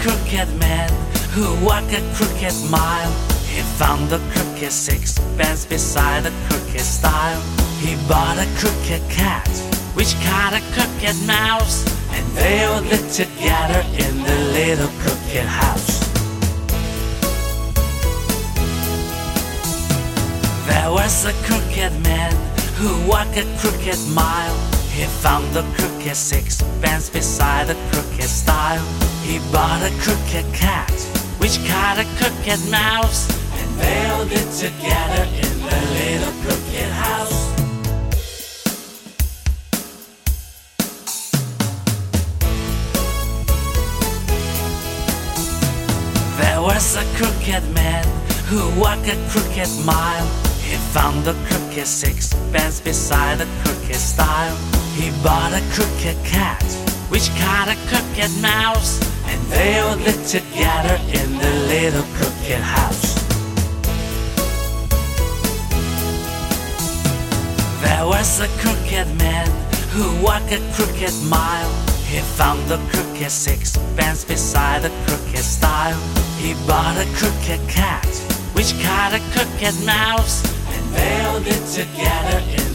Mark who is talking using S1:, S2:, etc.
S1: crooked man who walked a crooked mile. He found a crooked sixpence beside a crooked stile. He bought a crooked cat, which caught a crooked mouse, and they all lived together in the little crooked house. There was a crooked man who walked a crooked mile. He found a crooked sixpence beside a crooked stile. He bought a crooked cat, which caught a crooked mouse, and they all lived together in the little crooked house. There was a crooked man who walked a crooked mile. He found a crooked sixpence beside a crooked stile. He bought a crooked cat, which caught a crooked mouse, and they all lived together in the little crooked house. There was a crooked man who walked a crooked mile. He found the crooked sixpence beside the crooked stile. He bought a crooked cat, which caught a crooked mouse, and they all lived together